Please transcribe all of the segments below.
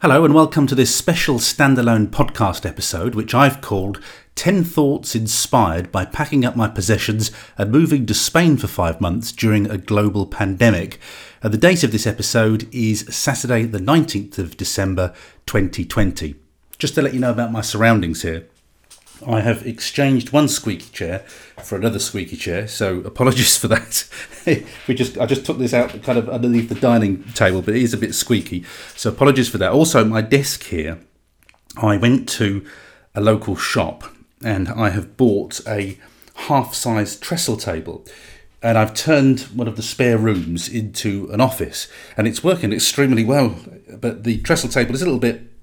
Hello, and welcome to this special standalone podcast episode, which I've called 10 Thoughts Inspired by Packing Up My Possessions and Moving to Spain for five months during a global pandemic. Uh, the date of this episode is Saturday, the 19th of December 2020. Just to let you know about my surroundings here, I have exchanged one squeaky chair for another squeaky chair, so apologies for that. we just I just took this out kind of underneath the dining table, but it is a bit squeaky, so apologies for that. Also, my desk here, I went to a local shop and I have bought a half-size trestle table. And I've turned one of the spare rooms into an office, and it's working extremely well. But the trestle table is a little bit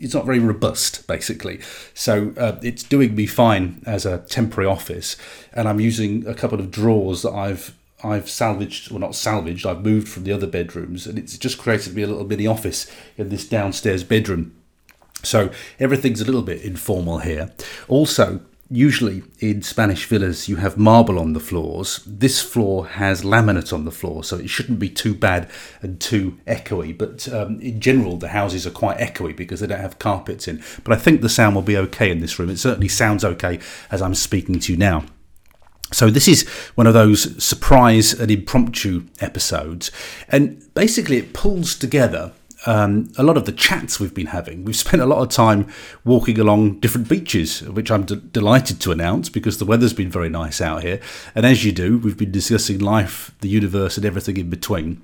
it's not very robust basically so uh, it's doing me fine as a temporary office and i'm using a couple of drawers that i've I've salvaged, well, not salvaged, I've moved from the other bedrooms, and it's just created me a little mini office in this downstairs bedroom. So everything's a little bit informal here. Also, usually in Spanish villas you have marble on the floors. This floor has laminate on the floor, so it shouldn't be too bad and too echoey. But um, in general, the houses are quite echoey because they don't have carpets in. But I think the sound will be okay in this room. It certainly sounds okay as I'm speaking to you now. So, this is one of those surprise and impromptu episodes, and basically, it pulls together um, a lot of the chats we've been having. We've spent a lot of time walking along different beaches, which I'm d- delighted to announce because the weather's been very nice out here. And as you do, we've been discussing life, the universe, and everything in between.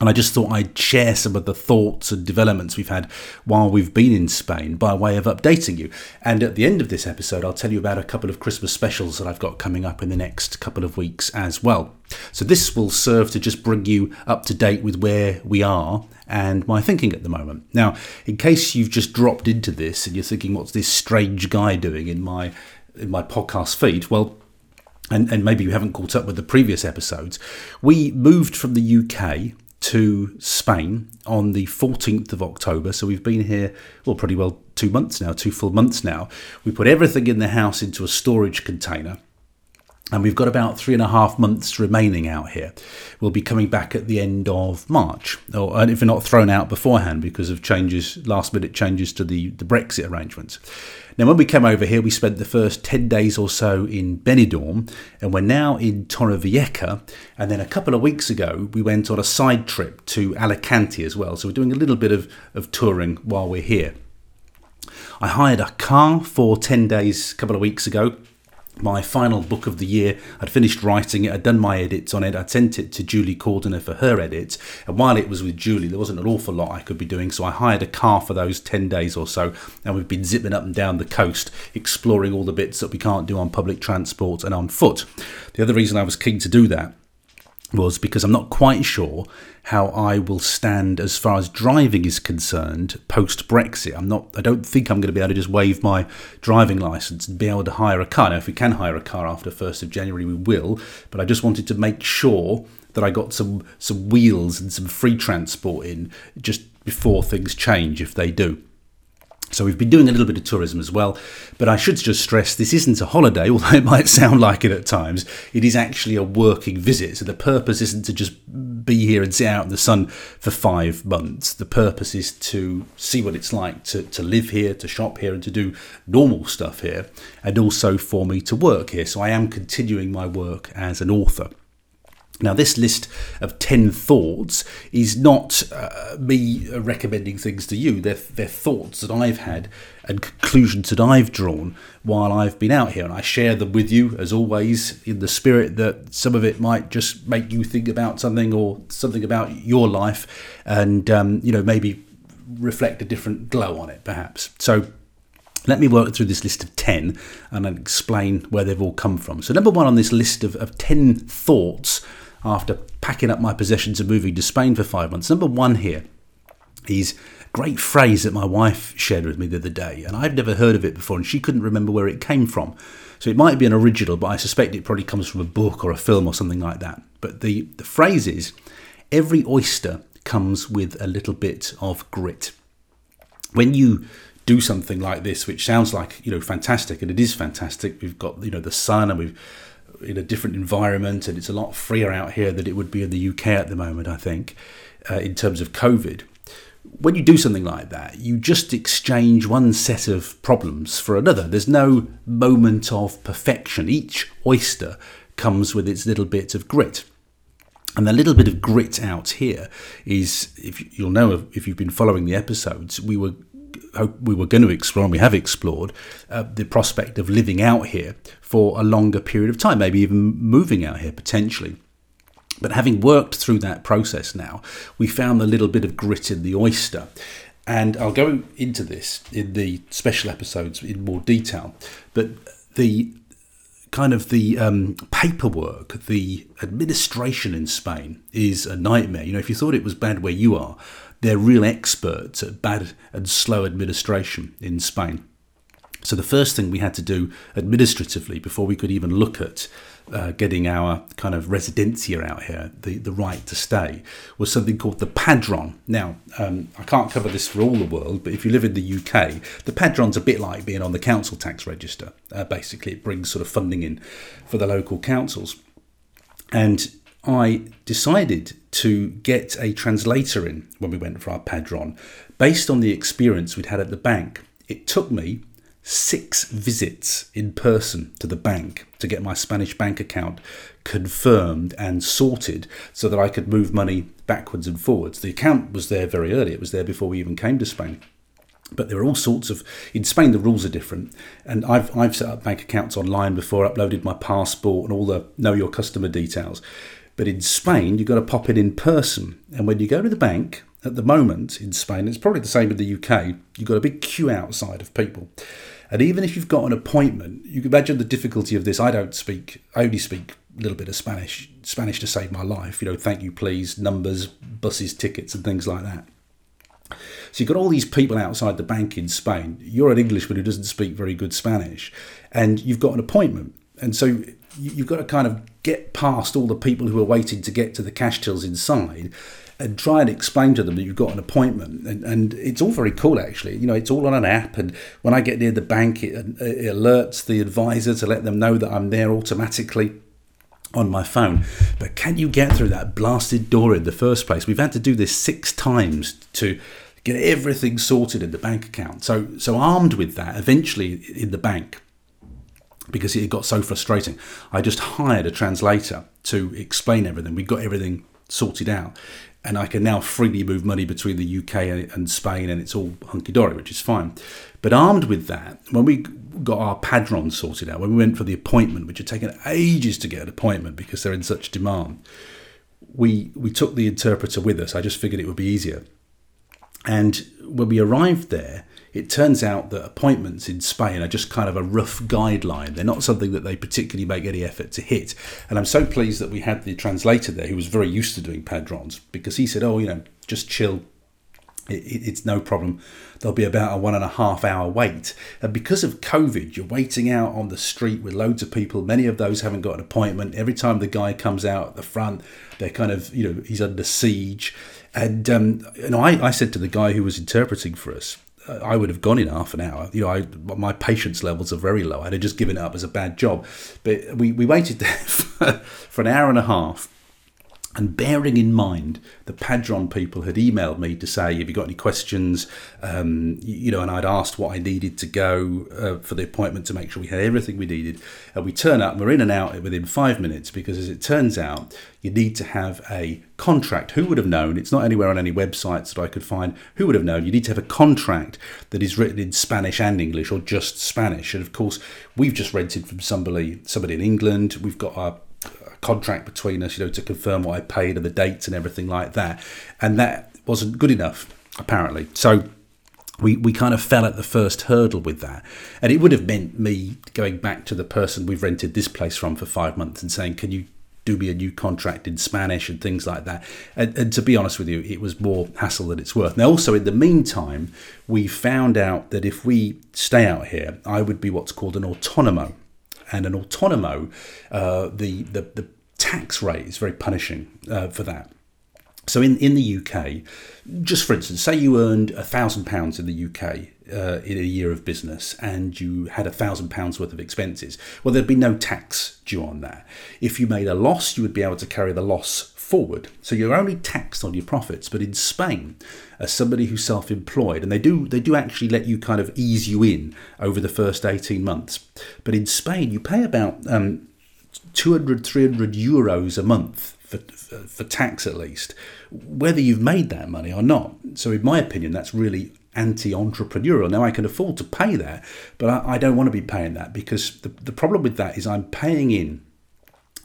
And I just thought I'd share some of the thoughts and developments we've had while we've been in Spain by way of updating you. And at the end of this episode, I'll tell you about a couple of Christmas specials that I've got coming up in the next couple of weeks as well. So this will serve to just bring you up to date with where we are and my thinking at the moment. Now, in case you've just dropped into this and you're thinking, what's this strange guy doing in my in my podcast feed? Well, and, and maybe you haven't caught up with the previous episodes, we moved from the UK to Spain on the 14th of October. So we've been here, well, pretty well two months now, two full months now. We put everything in the house into a storage container. And we've got about three and a half months remaining out here. We'll be coming back at the end of March, or if we're not thrown out beforehand because of changes, last minute changes to the, the Brexit arrangements. Now, when we came over here, we spent the first 10 days or so in Benidorm, and we're now in Torrevieja. And then a couple of weeks ago, we went on a side trip to Alicante as well. So we're doing a little bit of, of touring while we're here. I hired a car for 10 days a couple of weeks ago my final book of the year. I'd finished writing it, I'd done my edits on it, I'd sent it to Julie Cordiner for her edits. And while it was with Julie, there wasn't an awful lot I could be doing, so I hired a car for those 10 days or so. And we've been zipping up and down the coast, exploring all the bits that we can't do on public transport and on foot. The other reason I was keen to do that was because I'm not quite sure how I will stand as far as driving is concerned post Brexit. I'm not. I don't think I'm going to be able to just waive my driving license and be able to hire a car. Now, if we can hire a car after first of January, we will. But I just wanted to make sure that I got some some wheels and some free transport in just before things change, if they do. So we've been doing a little bit of tourism as well, but I should just stress this isn't a holiday, although it might sound like it at times. It is actually a working visit. So the purpose isn't to just be here and sit out in the sun for five months. The purpose is to see what it's like to, to live here, to shop here, and to do normal stuff here, and also for me to work here. So I am continuing my work as an author. Now, this list of 10 thoughts is not uh, me recommending things to you. They're, they're thoughts that I've had and conclusions that I've drawn while I've been out here. And I share them with you, as always, in the spirit that some of it might just make you think about something or something about your life and, um, you know, maybe reflect a different glow on it, perhaps. So, let me work through this list of 10 and explain where they've all come from. So, number one on this list of, of 10 thoughts after packing up my possessions and moving to Spain for five months. Number one here is great phrase that my wife shared with me the other day, and I've never heard of it before, and she couldn't remember where it came from. So it might be an original, but I suspect it probably comes from a book or a film or something like that. But the, the phrase is every oyster comes with a little bit of grit. When you do something like this, which sounds like you know fantastic, and it is fantastic. We've got you know the sun, and we've in a different environment, and it's a lot freer out here than it would be in the UK at the moment. I think, uh, in terms of COVID, when you do something like that, you just exchange one set of problems for another. There's no moment of perfection. Each oyster comes with its little bit of grit. And the little bit of grit out here is, if you'll know if you've been following the episodes, we were we were going to explore and we have explored uh, the prospect of living out here for a longer period of time, maybe even moving out here potentially. But having worked through that process now, we found the little bit of grit in the oyster. And I'll go into this in the special episodes in more detail. But the kind of the um, paperwork, the administration in Spain is a nightmare. You know, if you thought it was bad where you are, they're real experts at bad and slow administration in Spain. So the first thing we had to do administratively before we could even look at uh, getting our kind of residencia out here, the, the right to stay, was something called the Padron. Now, um, I can't cover this for all the world, but if you live in the UK, the Padron's a bit like being on the council tax register. Uh, basically, it brings sort of funding in for the local councils. And I decided to get a translator in when we went for our Padron based on the experience we'd had at the bank. It took me six visits in person to the bank to get my Spanish bank account confirmed and sorted so that I could move money backwards and forwards. The account was there very early, it was there before we even came to Spain. But there are all sorts of in Spain the rules are different, and I've I've set up bank accounts online before, uploaded my passport and all the know your customer details. But in Spain, you've got to pop it in person, and when you go to the bank, at the moment in Spain, it's probably the same in the UK. You've got a big queue outside of people. And even if you've got an appointment, you can imagine the difficulty of this. I don't speak, I only speak a little bit of Spanish, Spanish to save my life. You know, thank you, please, numbers, buses, tickets, and things like that. So you've got all these people outside the bank in Spain. You're an Englishman who doesn't speak very good Spanish, and you've got an appointment. And so you've got to kind of get past all the people who are waiting to get to the cash tills inside and try and explain to them that you've got an appointment. And, and it's all very cool, actually. You know, it's all on an app. And when I get near the bank, it, it alerts the advisor to let them know that I'm there automatically on my phone. But can you get through that blasted door in the first place? We've had to do this six times to get everything sorted in the bank account. So, so armed with that, eventually in the bank, because it got so frustrating, I just hired a translator to explain everything. We got everything sorted out and I can now freely move money between the UK and Spain, and it's all hunky dory, which is fine. But armed with that, when we got our padron sorted out, when we went for the appointment, which had taken ages to get an appointment because they're in such demand, we we took the interpreter with us. I just figured it would be easier. And when we arrived there, it turns out that appointments in Spain are just kind of a rough guideline. They're not something that they particularly make any effort to hit. And I'm so pleased that we had the translator there who was very used to doing padrons because he said, oh, you know, just chill. it's no problem. There'll be about a one and a half hour wait. And because of COVID, you're waiting out on the street with loads of people. Many of those haven't got an appointment. Every time the guy comes out at the front, they're kind of, you know, he's under siege. And um, know, I, I said to the guy who was interpreting for us, I would have gone in half an hour. You know, I, my patience levels are very low. I'd have just given up as a bad job. But we, we waited there for, for an hour and a half and bearing in mind, the Padron people had emailed me to say, "Have you got any questions?" Um, you know, and I'd asked what I needed to go uh, for the appointment to make sure we had everything we needed. And we turn up, and we're in and out within five minutes because, as it turns out, you need to have a contract. Who would have known? It's not anywhere on any websites that I could find. Who would have known? You need to have a contract that is written in Spanish and English, or just Spanish. And of course, we've just rented from somebody, somebody in England. We've got our contract between us, you know, to confirm what I paid and the dates and everything like that. And that wasn't good enough, apparently. So we, we kind of fell at the first hurdle with that. And it would have meant me going back to the person we've rented this place from for five months and saying, Can you do me a new contract in Spanish and things like that. And, and, to be honest with you, it was more hassle than it's worth. Now, also in the meantime, we found out that if we stay out here, I would be what's called an autonomo. And an autonomo, uh, the, the, the tax rate is very punishing uh, for that. So in, in the UK, just for instance, say you earned a thousand pounds in the UK uh, in a year of business and you had a thousand pounds worth of expenses, well, there'd be no tax due on that. If you made a loss, you would be able to carry the loss forward. So you're only taxed on your profits. But in Spain, as somebody who's self-employed, and they do they do actually let you kind of ease you in over the first 18 months. But in Spain, you pay about um, 200, 300 euros a month for, for, for tax at least, whether you've made that money or not. So in my opinion, that's really anti-entrepreneurial. Now I can afford to pay that, but I, I don't want to be paying that because the, the problem with that is I'm paying in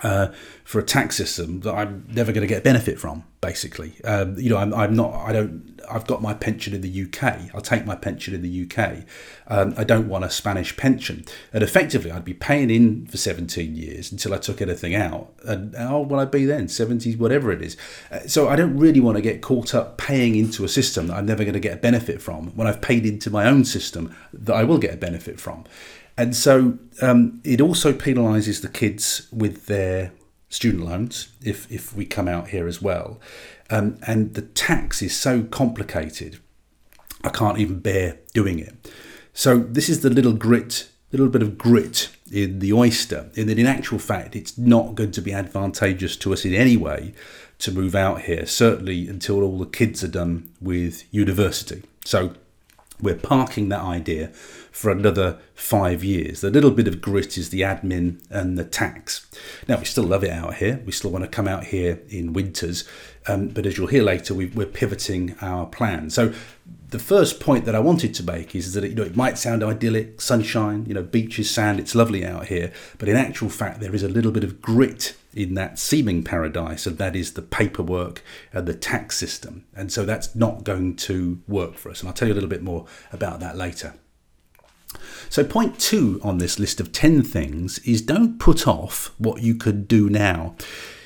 uh, for a tax system that I'm never going to get benefit from. Basically, um, you know, I'm, I'm not. I don't. I've got my pension in the UK. I'll take my pension in the UK. Um, I don't want a Spanish pension, and effectively, I'd be paying in for 17 years until I took anything out. And how will I be then? 70s, whatever it is. Uh, so I don't really want to get caught up paying into a system that I'm never going to get a benefit from when I've paid into my own system that I will get a benefit from. And so um, it also penalises the kids with their student loans if, if we come out here as well. Um, and the tax is so complicated, I can't even bear doing it. So this is the little grit, little bit of grit in the oyster, in that in actual fact, it's not going to be advantageous to us in any way to move out here, certainly until all the kids are done with university. So we're parking that idea for another five years. The little bit of grit is the admin and the tax. Now, we still love it out here. We still want to come out here in winters. Um, but as you'll hear later, we, are pivoting our plan. So, the first point that I wanted to make is that you know it might sound idyllic, sunshine, you know, beaches, sand, it's lovely out here, but in actual fact there is a little bit of grit in that seeming paradise, and that is the paperwork and the tax system. And so that's not going to work for us. And I'll tell you a little bit more about that later. So, point two on this list of 10 things is don't put off what you could do now.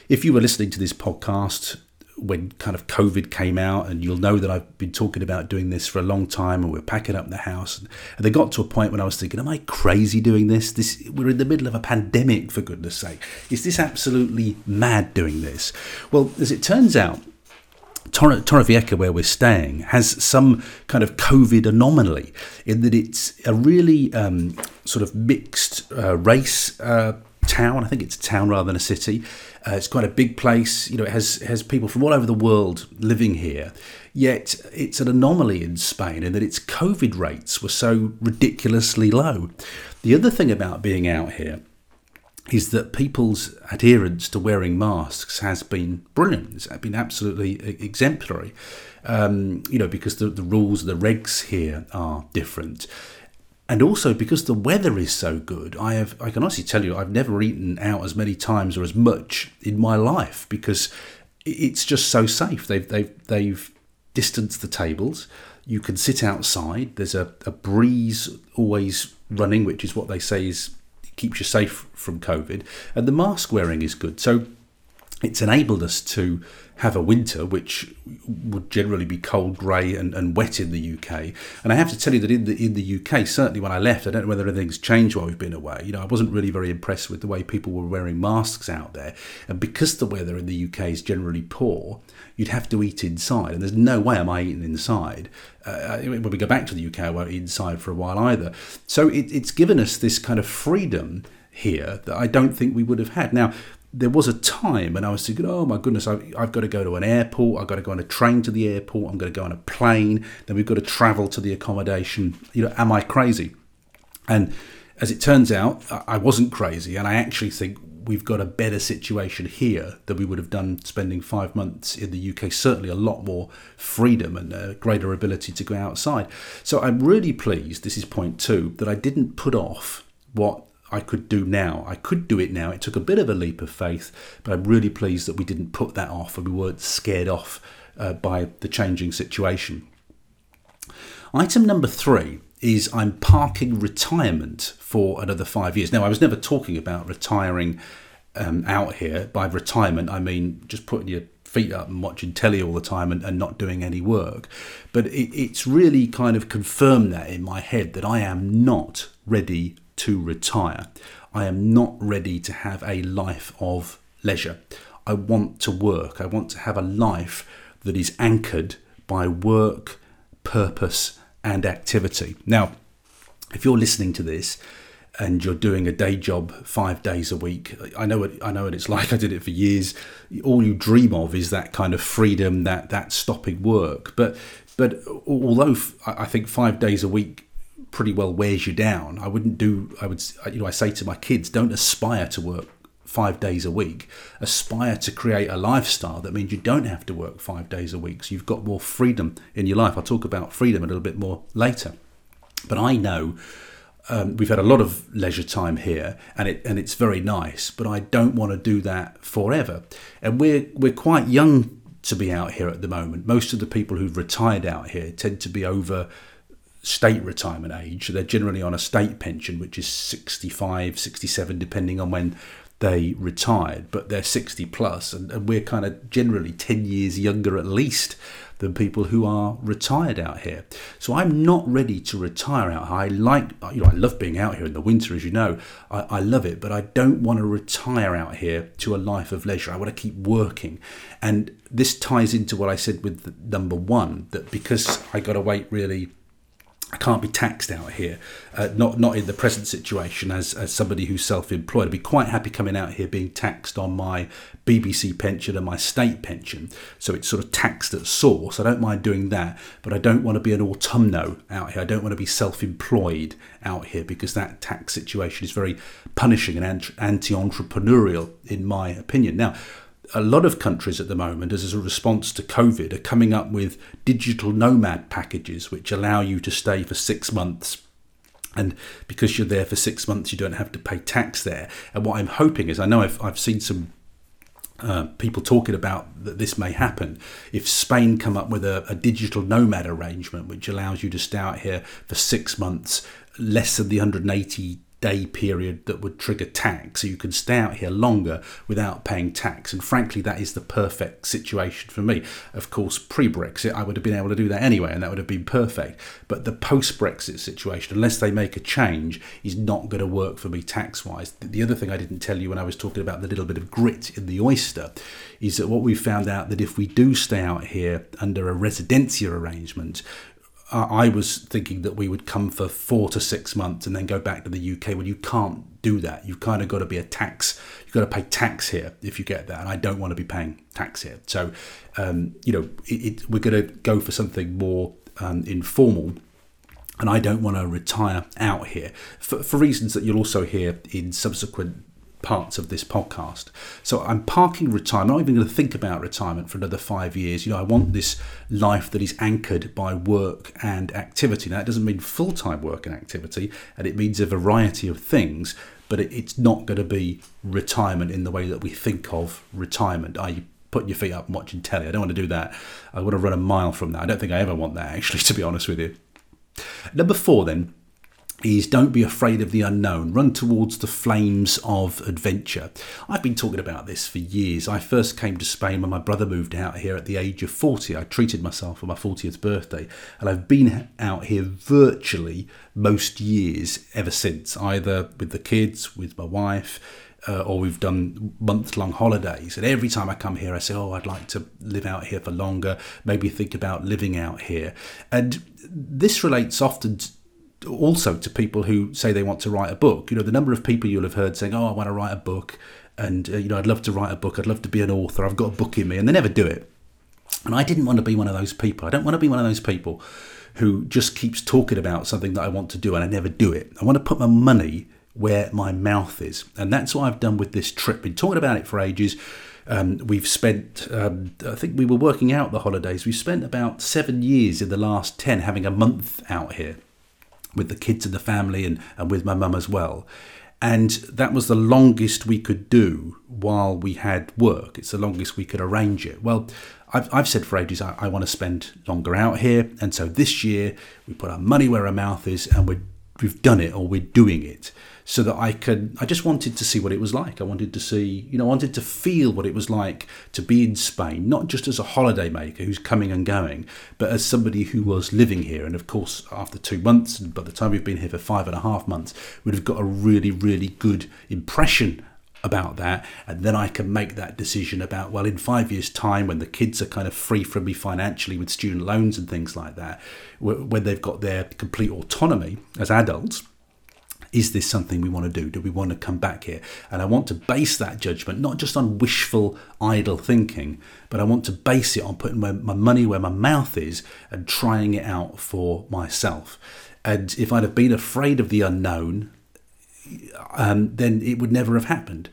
If you were listening to this podcast when kind of COVID came out, and you'll know that I've been talking about doing this for a long time, and we're packing up the house. And they got to a point when I was thinking, "Am I crazy doing this? This we're in the middle of a pandemic, for goodness' sake. Is this absolutely mad doing this?" Well, as it turns out, Torrevieja, where we're staying, has some kind of COVID anomaly in that it's a really um, sort of mixed uh, race uh, town. I think it's a town rather than a city. Uh, it's quite a big place. You know, it has has people from all over the world living here. Yet it's an anomaly in Spain in that its COVID rates were so ridiculously low. The other thing about being out here is that people's adherence to wearing masks has been brilliant. It's been absolutely exemplary. Um, you know, because the, the rules, the regs here are different and also because the weather is so good, I have I can honestly tell you I've never eaten out as many times or as much in my life because it's just so safe. They've they've they've distanced the tables. You can sit outside. There's a, a breeze always running, which is what they say is keeps you safe from COVID. And the mask wearing is good. So it's enabled us to have a winter which would generally be cold, grey, and, and wet in the UK. And I have to tell you that in the in the UK, certainly when I left, I don't know whether anything's changed while we've been away. You know, I wasn't really very impressed with the way people were wearing masks out there. And because the weather in the UK is generally poor, you'd have to eat inside, and there's no way am I eating inside. Uh, when we go back to the UK, I won't eat inside for a while either. So it, it's given us this kind of freedom here that I don't think we would have had. Now, there was a time when I was thinking, oh my goodness, I've, I've, got to go to an airport, I've got to go on a train to the airport, I'm going to go on a plane, then we've got to travel to the accommodation. You know, am I crazy? And as it turns out, I wasn't crazy, and I actually think we've got a better situation here than we would have done spending five months in the UK. Certainly, a lot more freedom and a greater ability to go outside. So I'm really pleased. This is point two that I didn't put off what I could do now. I could do it now. It took a bit of a leap of faith, but I'm really pleased that we didn't put that off and we weren't scared off uh, by the changing situation. Item number three is I'm parking retirement for another five years. Now, I was never talking about retiring um, out here. By retirement, I mean just putting your feet up and watching telly all the time and, and not doing any work. But it, it's really kind of confirmed that in my head that I am not ready to retire. I am not ready to have a life of leisure. I want to work. I want to have a life that is anchored by work, purpose, and activity. Now, if you're listening to this and you're doing a day job five days a week. I know what I know what it's like. I did it for years. All you dream of is that kind of freedom, that that stopping work. But but although I think five days a week pretty well wears you down, I wouldn't do. I would you know I say to my kids, don't aspire to work five days a week. Aspire to create a lifestyle that means you don't have to work five days a week. So you've got more freedom in your life. I'll talk about freedom a little bit more later. But I know um, we've had a lot of leisure time here, and it and it's very nice. But I don't want to do that forever. And we're we're quite young to be out here at the moment. Most of the people who've retired out here tend to be over state retirement age. They're generally on a state pension, which is 65, 67, depending on when they retired, but they're 60 plus, and, and we're kind of generally 10 years younger at least than people who are retired out here. So I'm not ready to retire out. I like, you know, I love being out here in the winter, as you know. I, I love it, but I don't want to retire out here to a life of leisure. I want to keep working. And this ties into what I said with number one that because I got to wait really I can't be taxed out here, uh, not not in the present situation as, as somebody who's self-employed. I'd be quite happy coming out here being taxed on my BBC pension and my state pension, so it's sort of taxed at source. I don't mind doing that, but I don't want to be an autonomo out here. I don't want to be self-employed out here because that tax situation is very punishing and anti-entrepreneurial, in my opinion. Now a lot of countries at the moment, as a response to COVID, are coming up with digital nomad packages which allow you to stay for six months. And because you're there for six months, you don't have to pay tax there. And what I'm hoping is, I know I've, I've seen some uh, people talking about that this may happen if Spain come up with a, a, digital nomad arrangement which allows you to stay out here for six months, less than the 180 day period that would trigger tax so you can stay out here longer without paying tax. And frankly that is the perfect situation for me. Of course pre-brexit i would have been able to do that anyway and that would have been perfect. But the post-brexit situation unless they make a change is not going to work for me tax wise the other thing i didn't tell you when i was talking about the little bit of grit in the oyster is that what we found out that if we do stay out here under a residencia arrangement I was thinking that we would come for four to six months and then go back to the UK. Well, you can't do that. You've kind of got to be a tax. You've got to pay tax here if you get that. And I don't want to be paying tax here. So, um, you know, it, it, we're going to go for something more um, informal. And I don't want to retire out here for, for reasons that you'll also hear in subsequent parts of this podcast. So I'm parking retirement. I'm not even going to think about retirement for another five years. You know, I want this life that is anchored by work and activity. Now, it doesn't mean full time work and activity, and it means a variety of things, but it's not going to be retirement in the way that we think of retirement. I putting your feet up and watching telly. I don't want to do that. I want to run a mile from that. I don't think I ever want that, actually, to be honest with you. Number four, then, is don't be afraid of the unknown. Run towards the flames of adventure. I've been talking about this for years. I first came to Spain when my brother moved out here at the age of 40. I treated myself for my 40th birthday, and I've been out here virtually most years ever since, either with the kids, with my wife. Uh, or we've done month long holidays. And every time I come here, I say, Oh, I'd like to live out here for longer, maybe think about living out here. And this relates often also to people who say they want to write a book. You know, the number of people you'll have heard saying, "Oh, I want to write a book," and uh, you know, I'd love to write a book. I'd love to be an author. I've got a book in me, and they never do it. And I didn't want to be one of those people. I don't want to be one of those people who just keeps talking about something that I want to do and I never do it. I want to put my money where my mouth is, and that's what I've done with this trip. Been talking about it for ages. Um, we've spent, um, I think we were working out the holidays. We've spent about seven years in the last 10 having a month out here with the kids and the family and, and with my mum as well. And that was the longest we could do while we had work. It's the longest we could arrange it. Well, I've, I've said for ages I, I want to spend longer out here. And so this year we put our money where our mouth is and we we've done it or we're doing it so that I could I just wanted to see what it was like. I wanted to see, you know, I wanted to feel what it was like to be in Spain, not just as a holiday maker who's coming and going, but as somebody who was living here. And of course, after two months, and by the time we've been here for five and a half months, we'd have got a really, really good impression about that and then I can make that decision about well in 5 years time when the kids are kind of free from me financially with student loans and things like that when they've got their complete autonomy as adults is this something we want to do? Do we want to come back here? And I want to base that judgment not just on wishful, idle thinking, but I want to base it on putting my money where my mouth is and trying it out for myself. And if I'd have been afraid of the unknown, um, then it would never have happened.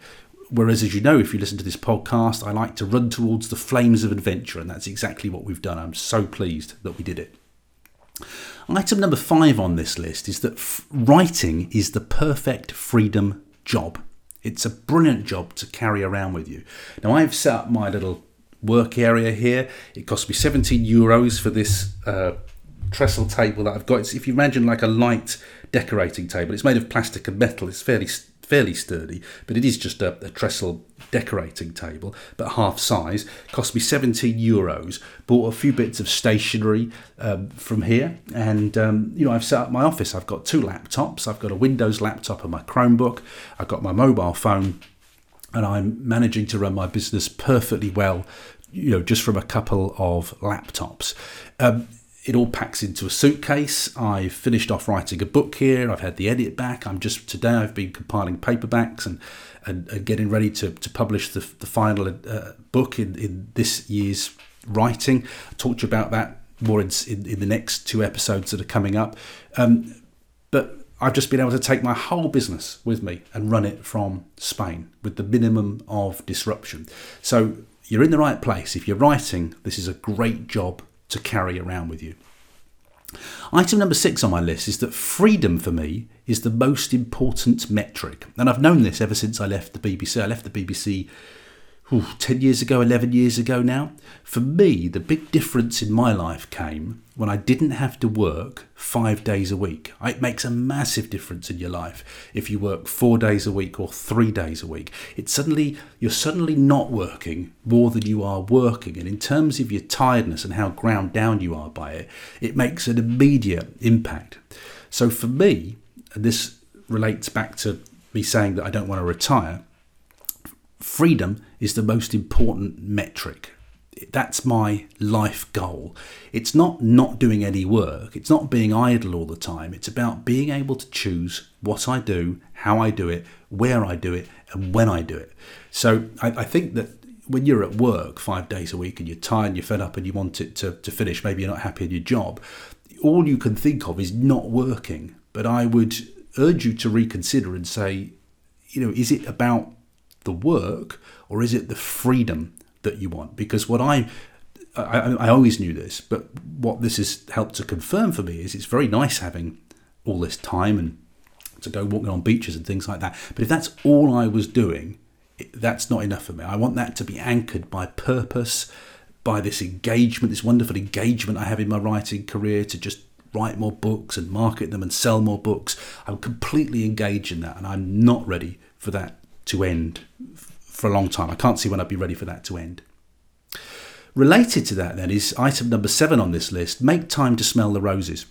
Whereas, as you know, if you listen to this podcast, I like to run towards the flames of adventure, and that's exactly what we've done. I'm so pleased that we did it. Item number five on this list is that f- writing is the perfect freedom job. It's a brilliant job to carry around with you. Now, I've set up my little work area here. It cost me 17 euros for this uh, trestle table that I've got. It's, if you imagine like a light decorating table, it's made of plastic and metal. It's fairly fairly sturdy, but it is just a, a trestle decorating table, but half size. Cost me 17 euros. Bought a few bits of stationery um, from here, and um, you know I've set up my office. I've got two laptops. I've got a Windows laptop and my Chromebook. I've got my mobile phone, and I'm managing to run my business perfectly well. You know, just from a couple of laptops. Um, it all packs into a suitcase. I've finished off writing a book here. I've had the edit back. I'm just today. I've been compiling paperbacks and and, and getting ready to, to publish the, the final uh, book in, in this year's writing. I'll talk to you about that more in, in, in the next two episodes that are coming up. Um, but I've just been able to take my whole business with me and run it from Spain with the minimum of disruption. So you're in the right place. If you're writing, this is a great job to carry around with you. Item number six on my list is that freedom for me is the most important metric. And I've known this ever since I left the BBC. I left the BBC ooh, 10 years ago, 11 years ago now. For me, the big difference in my life came when I didn't have to work five days a week. It makes a massive difference in your life if you work four days a week or three days a week. It's suddenly, you're suddenly not working more than you are working. And in terms of your tiredness and how ground down you are by it, it makes an immediate impact. So for me, and this relates back to me saying that I don't want to retire freedom is the most important metric. That's my life goal. It's not not doing any work. It's not being idle all the time. It's about being able to choose what I do, how I do it, where I do it, and when I do it. So I, I think that when you're at work five days a week and you're tired and you're fed up and you want it to, to finish, maybe you're not happy in your job, all you can think of is not working. But I would urge you to reconsider and say, you know, is it about the work or is it the freedom that you want? Because what I I, I always knew this, but what this has helped to confirm for me is it's very nice having all this time and to go walking on beaches and things like that. But if that's all I was doing, that's not enough for me. I want that to be anchored by purpose, by this engagement, this wonderful engagement I have in my writing career to just write more books and market them and sell more books. I'm completely engaged in that, and I'm not ready for that to end for a long time. I can't see when I'd be ready for that to end. Related to that, then, is item number seven on this list make time to smell the roses.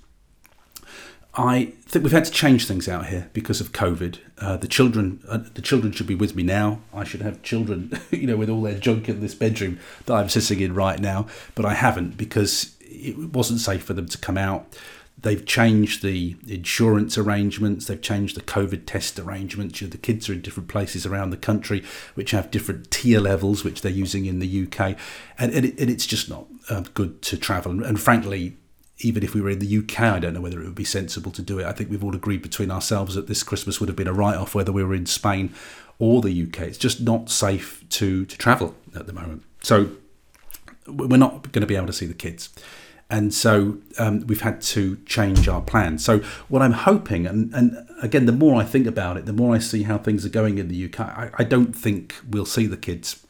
I think we've had to change things out here because of COVID. Uh, the children, uh, the children should be with me now. I should have children, you know, with all their junk in this bedroom that I'm sitting in right now, but I haven't because it wasn't safe for them to come out. They've changed the insurance arrangements. They've changed the COVID test arrangements. The kids are in different places around the country, which have different tier levels, which they're using in the UK, and, and, it, and it's just not uh, good to travel. And, and frankly, even if we were in the UK, I don't know whether it would be sensible to do it. I think we've all agreed between ourselves that this Christmas would have been a write off whether we were in Spain or the UK. It's just not safe to, to travel at the moment. So we're not going to be able to see the kids and so um, we've had to change our plans. So what I'm hoping, and, and again, the more I think about it, the more I see how things are going in the UK. I, I don't think we'll see the kids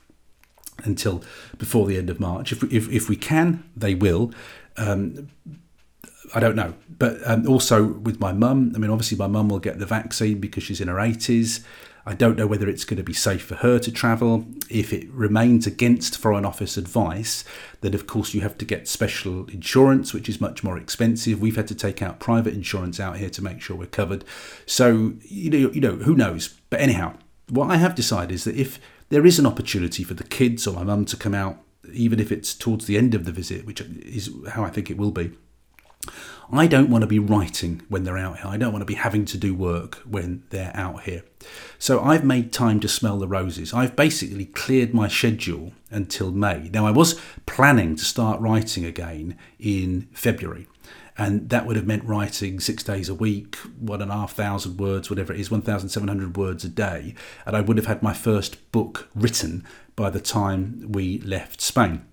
until before the end of March. If we, if, if we can, they will. Um, I don't know, but um, also with my mum. I mean, obviously, my mum will get the vaccine because she's in her 80s. I don't know whether it's going to be safe for her to travel. If it remains against Foreign Office advice, then of course you have to get special insurance, which is much more expensive. We've had to take out private insurance out here to make sure we're covered. So you know, you know, who knows? But anyhow, what I have decided is that if there is an opportunity for the kids or my mum to come out, even if it's towards the end of the visit, which is how I think it will be, I don't want to be writing when they're out here. I don't want to be having to do work when they're out here. So I've made time to smell the roses. I've basically cleared my schedule until May. Now, I was planning to start writing again in February and that would have meant writing six days a week, one and a half thousand words, whatever it is, 1,700 words a day. And I would have had my first book written by the time we left Spain.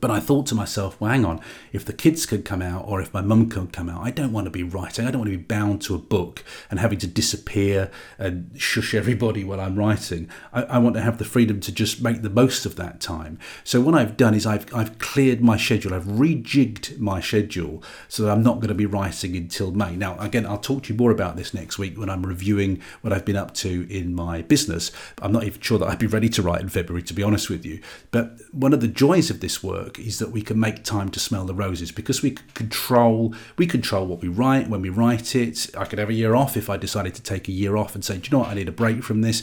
But I thought to myself, well, hang on, if the kids could come out or if my mum could come out, I don't want to be writing. I don't want to be bound to a book and having to disappear and shush everybody while I'm writing. I, I want to have the freedom to just make the most of that time. So what I've done is I've, I've cleared my schedule. I've rejigged my schedule so that I'm not going to be writing until May. Now, again, I'll talk to you more about this next week when I'm reviewing what I've been up to in my business. I'm not even sure that I'd be ready to write in February, to be honest with you. But one of the joys of this work work is that we can make time to smell the roses because we control we control what we write when we write it. I could have a year off if I decided to take a year off and say, do you know what, I need a break from this.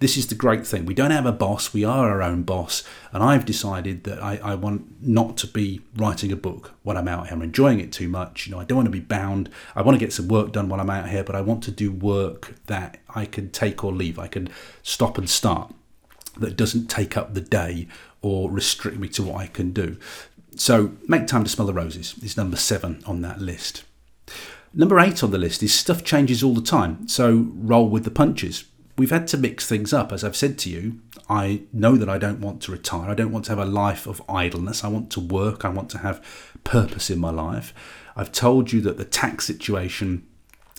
This is the great thing. We don't have a boss, we are our own boss. And I've decided that I, I want not to be writing a book when I'm out here. I'm enjoying it too much. You know, I don't want to be bound. I want to get some work done while I'm out here, but I want to do work that I can take or leave. I can stop and start that doesn't take up the day or restrict me to what I can do. So, make time to smell the roses is number seven on that list. Number eight on the list is stuff changes all the time, so roll with the punches. We've had to mix things up. As I've said to you, I know that I don't want to retire. I don't want to have a life of idleness. I want to work. I want to have purpose in my life. I've told you that the tax situation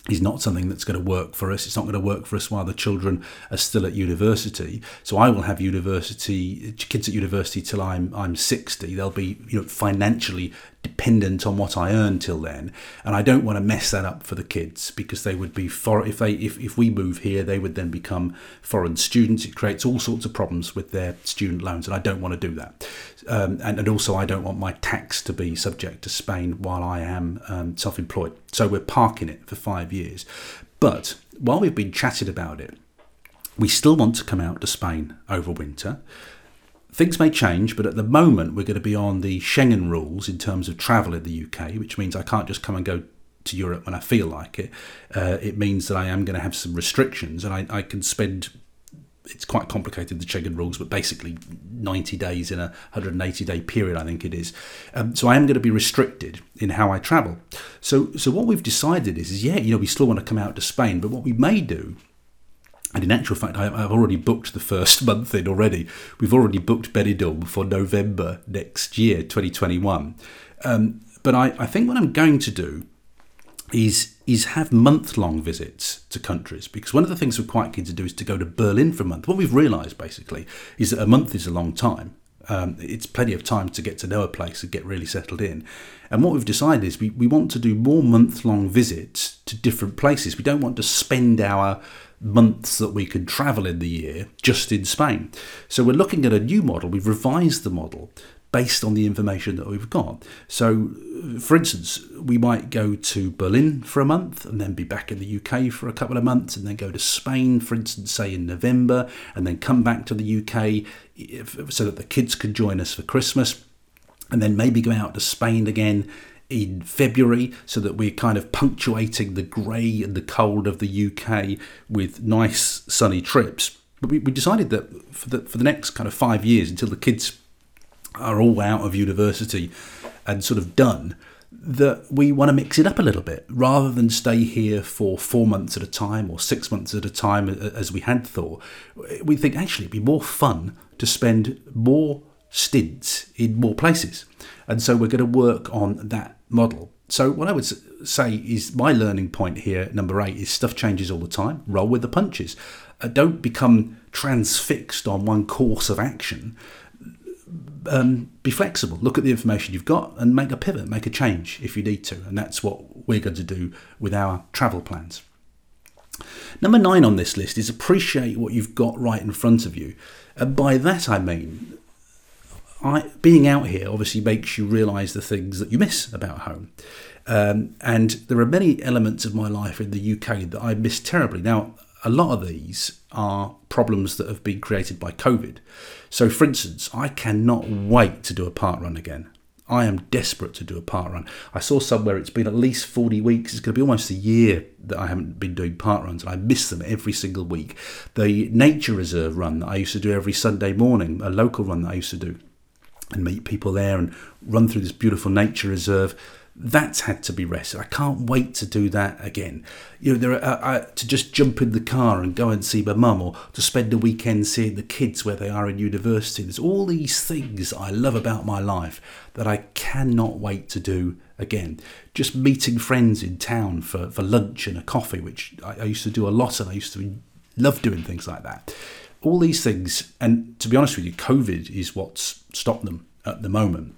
is not something that's going to work for us. It's not going to work for us while the children are still at university. So I will have university kids at university till I'm I'm 60. They'll be you know financially dependent on what I earn till then, and I don't want to mess that up for the kids because they would be for if they if, if we move here, they would then become foreign students. It creates all sorts of problems with their student loans, and I don't want to do that. Um, and, and also, I don't want my tax to be subject to Spain while I am um, self-employed. So we're parking it for five years. But while we've been chatted about it, we still want to come out to Spain over winter. Things may change, but at the moment we're going to be on the Schengen rules in terms of travel in the UK, which means I can't just come and go to Europe when I feel like it. Uh, it means that I am going to have some restrictions, and I, I can spend. It's quite complicated the Schengen rules, but basically 90 days in a 180 day period, I think it is. Um, so I am going to be restricted in how I travel. So, so what we've decided is, is yeah, you know, we still want to come out to Spain, but what we may do and in actual fact, I've already booked the first month in already. We've already booked Benidorm for November next year, 2021. Um, but I, I think what I'm going to do is is have month long visits to countries because one of the things we're quite keen to do is to go to Berlin for a month. What we've realised basically is that a month is a long time. Um, it's plenty of time to get to know a place and get really settled in. And what we've decided is we, we want to do more month long visits to different places. We don't want to spend our months that we could travel in the year just in Spain. So we're looking at a new model. We've revised the model based on the information that we've got. So, uh, for instance, we might go to Berlin for a month and then be back in the UK for a couple of months and then go to Spain, for instance, say in November, and then come back to the UK so that the kids could join us for Christmas, and then maybe go out to Spain again in February so that we're kind of punctuating the grey and the cold of the UK with nice sunny trips. But we, we decided that for the, for the next kind of five years until the kids are all out of university and sort of done, that we want to mix it up a little bit rather than stay here for four months at a time or six months at a time as we had thought. We think actually it'd be more fun to spend more stints in more places. And so we're going to work on that model. So, what I would say is my learning point here, number eight, is stuff changes all the time. Roll with the punches. Uh, don't become transfixed on one course of action. Um, be flexible. Look at the information you've got and make a pivot, make a change if you need to. And that's what we're going to do with our travel plans. Number nine on this list is appreciate what you've got right in front of you. And by that I mean I, being out here obviously makes you realise the things that you miss about home. Um, and there are many elements of my life in the UK that I miss terribly. Now, a lot of these are problems that have been created by COVID. So, for instance, I cannot wait to do a parkrun again. I am desperate to do a parkrun. I saw somewhere it's been at least 40 weeks. It's going to be almost a year that I haven't been doing parkruns, and I miss them every single week. The nature reserve run that I used to do every Sunday morning, a local run that I used to do, and meet people there and run through this beautiful nature reserve that's had to be rested. I can't wait to do that again. You know, there are, uh, uh, to just jump in the car and go and see my mum, or to spend a weekend seeing the kids where they are in university. There's all these things I love about my life that I cannot wait to do again. Just meeting friends in town for, for lunch and a coffee, which I, I used to do a lot, and I used to love doing things like that. All these things, and to be honest with you, COVID is what's stopped them at the moment.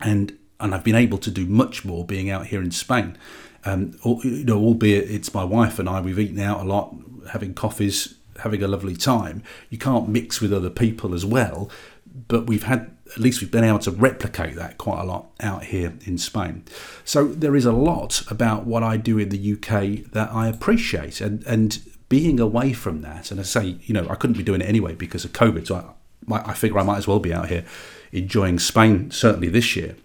And and I've been able to do much more being out here in Spain. Um, you know, albeit it's my wife and I, we've eaten out a lot, having coffees, having a lovely time. You can't mix with other people as well, but we've had at least we've been able to replicate that quite a lot out here in Spain. So there is a lot about what I do in the UK that I appreciate, and and being away from that, and I say, you know, I couldn't be doing it anyway because of COVID, so I, I figure I might as well be out here enjoying Spain certainly this year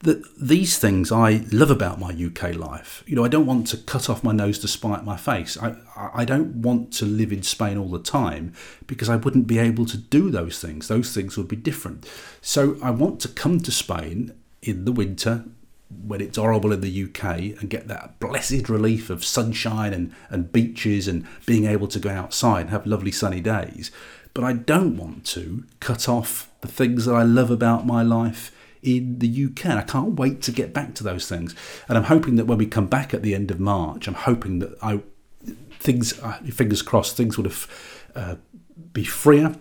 that these things I love about my UK life. You know, I don't want to cut off my nose to spite my face. I, I don't want to live in Spain all the time because I wouldn't be able to do those things. Those things would be different. So I want to come to Spain in the winter when it's horrible in the UK and get that blessed relief of sunshine and, and beaches and being able to go outside and have lovely sunny days. But I don't want to cut off the things that I love about my life in the UK. I can't wait to get back to those things. And I'm hoping that when we come back at the end of March, I'm hoping that I things, uh, fingers crossed, things would have uh, be freer,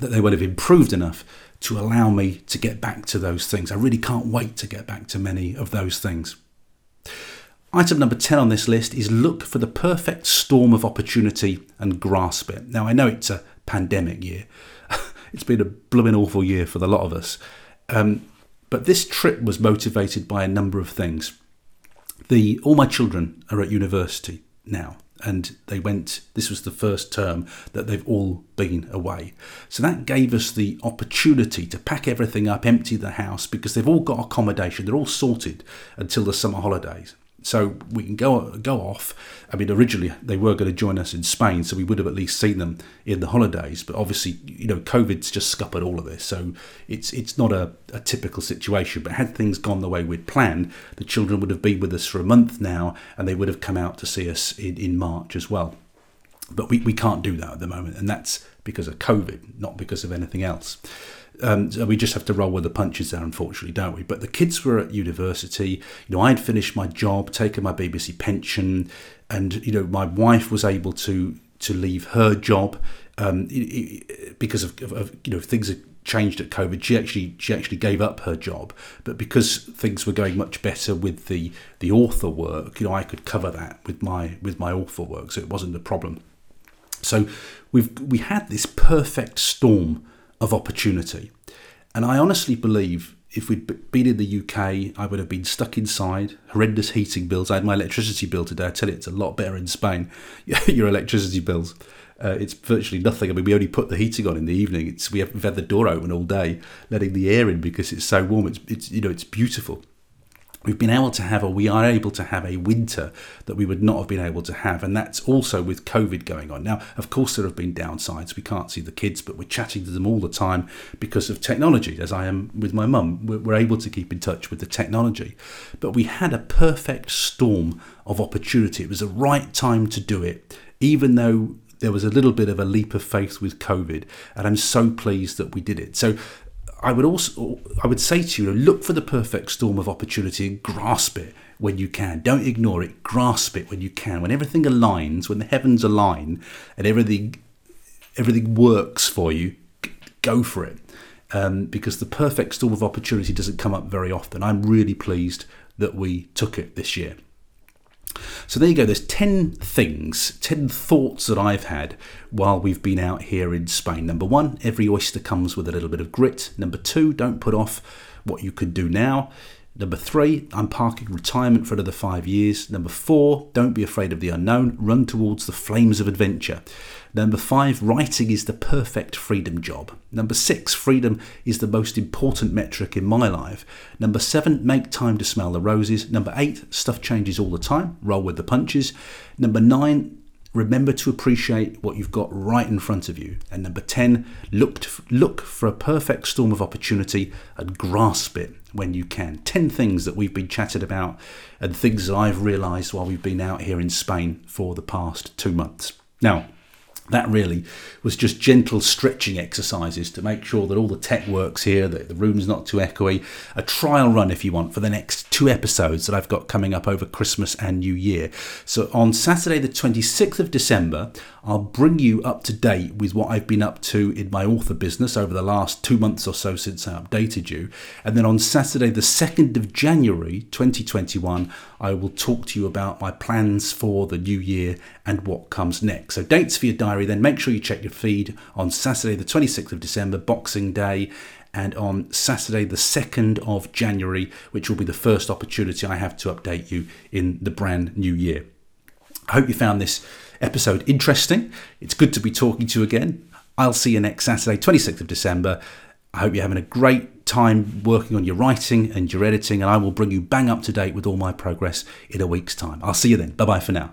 that they would have improved enough to allow me to get back to those things. I really can't wait to get back to many of those things. Item number 10 on this list is look for the perfect storm of opportunity and grasp it. Now, I know it's a pandemic year. it's been a blooming awful year for the lot of us. Um, but this trip was motivated by a number of things. The all my children are at university now, and they went. This was the first term that they've all been away, so that gave us the opportunity to pack everything up, empty the house because they've all got accommodation. They're all sorted until the summer holidays so we can go go off. I mean, originally they were going to join us in Spain, so we would have at least seen them in the holidays. But obviously, you know, COVID's just scuppered all of this, so it's it's not a, a typical situation. But had things gone the way we'd planned, the children would have been with us for a month now, and they would have come out to see us in, in March as well. But we, we can't do that at the moment, and that's because of COVID, not because of anything else. Um, so we just have to roll with the punches there, unfortunately, don't we? But the kids were at university. You know, I had finished my job, taken my BBC pension, and you know, my wife was able to to leave her job um, because of, of, of you know things had changed at COVID. She actually she actually gave up her job, but because things were going much better with the the author work, you know, I could cover that with my with my author work, so it wasn't a problem. So we've we had this perfect storm of opportunity. And I honestly believe if we'd been in the UK, I would have been stuck inside, horrendous heating bills. I had my electricity bill today. I tell you, it's a lot better in Spain. Your electricity bills, uh, it's virtually nothing. I mean, we only put the heating on in the evening. It's we have, we've had the door open all day, letting the air in because it's so warm. It's, it's you know it's beautiful we've been able to have, or we are able to have a winter that we would not have been able to have. And that's also with COVID going on. Now, of course, there have been downsides. We can't see the kids, but we're chatting to them all the time because of technology, as I am with my mum. We're able to keep in touch with the technology. But we had a perfect storm of opportunity. It was the right time to do it, even though there was a little bit of a leap of faith with COVID, and I'm so pleased that we did it. So I would also I would say to you, look for the perfect storm of opportunity and grasp it when you can. Don't ignore it. Grasp it when you can. When everything aligns, when the heavens align, and everything everything works for you, go for it. Um, because the perfect storm of opportunity doesn't come up very often. I'm really pleased that we took it this year. So there you go. There's 10 things, 10 thoughts that I've had while we've been out here in Spain. Number one, every oyster comes with a little bit of grit. Number two, don't put off what you could do now. Number three, I'm parking retirement for another five years. Number four, don't be afraid of the unknown, run towards the flames of adventure. Number five, writing is the perfect freedom job. Number six, freedom is the most important metric in my life. Number seven, make time to smell the roses. Number eight, stuff changes all the time, roll with the punches. Number nine, remember to appreciate what you've got right in front of you. And number 10, look, to, look for a perfect storm of opportunity and grasp it when you can. 10 things that we've been chatted about and things that I've realised while we've been out here in Spain for the past two months. Now, that really was just gentle stretching exercises to make sure that all the tech works here, that the room's not too echoey. A trial run, if you want, for the next two episodes that I've got coming up over Christmas and New Year. So on Saturday, the 26th of December, I'll bring you up to date with what I've been up to in my author business over the last two months or so since I updated you. And then on Saturday, the 2nd of January 2021, I will talk to you about my plans for the new year and what comes next. So, dates for your diary, then make sure you check your feed on Saturday, the 26th of December, Boxing Day and on Saturday, the 2nd of January, which will be the first opportunity I have to update you in the brand new year. I hope you found this episode interesting. It's good to be talking to you again. I'll see you next Saturday, 26th of December. I hope you're having a great time working on your writing and your editing, and I will bring you bang up to date with all my progress in a week's time. I'll see you then. Bye bye for now.